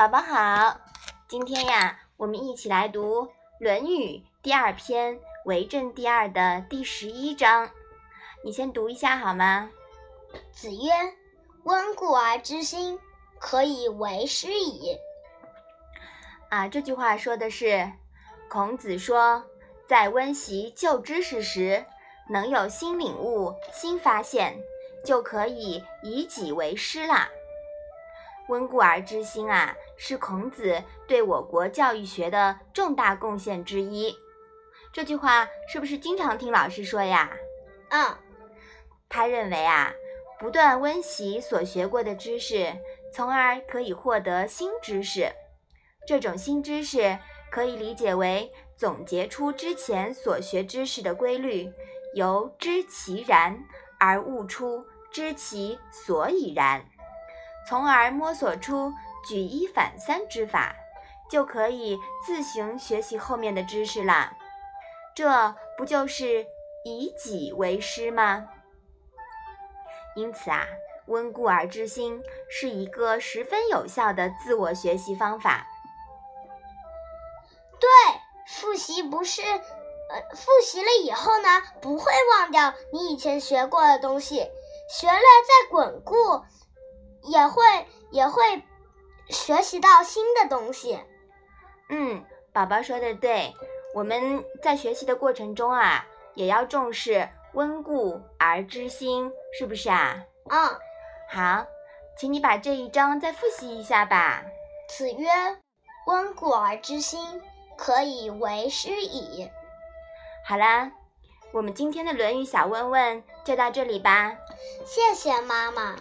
宝宝好，今天呀，我们一起来读《论语》第二篇《为政第二》的第十一章。你先读一下好吗？子曰：“温故而知新，可以为师矣。”啊，这句话说的是，孔子说，在温习旧知识时，能有新领悟、新发现，就可以以己为师啦。温故而知新啊，是孔子对我国教育学的重大贡献之一。这句话是不是经常听老师说呀？嗯，他认为啊，不断温习所学过的知识，从而可以获得新知识。这种新知识可以理解为总结出之前所学知识的规律，由知其然而悟出知其所以然。从而摸索出举一反三之法，就可以自行学习后面的知识啦。这不就是以己为师吗？因此啊，温故而知新是一个十分有效的自我学习方法。对，复习不是，呃，复习了以后呢，不会忘掉你以前学过的东西，学了再巩固。也会也会学习到新的东西。嗯，宝宝说的对，我们在学习的过程中啊，也要重视温故而知新，是不是啊？嗯，好，请你把这一章再复习一下吧。子曰：“温故而知新，可以为师矣。”好啦，我们今天的《论语》小问问就到这里吧。谢谢妈妈。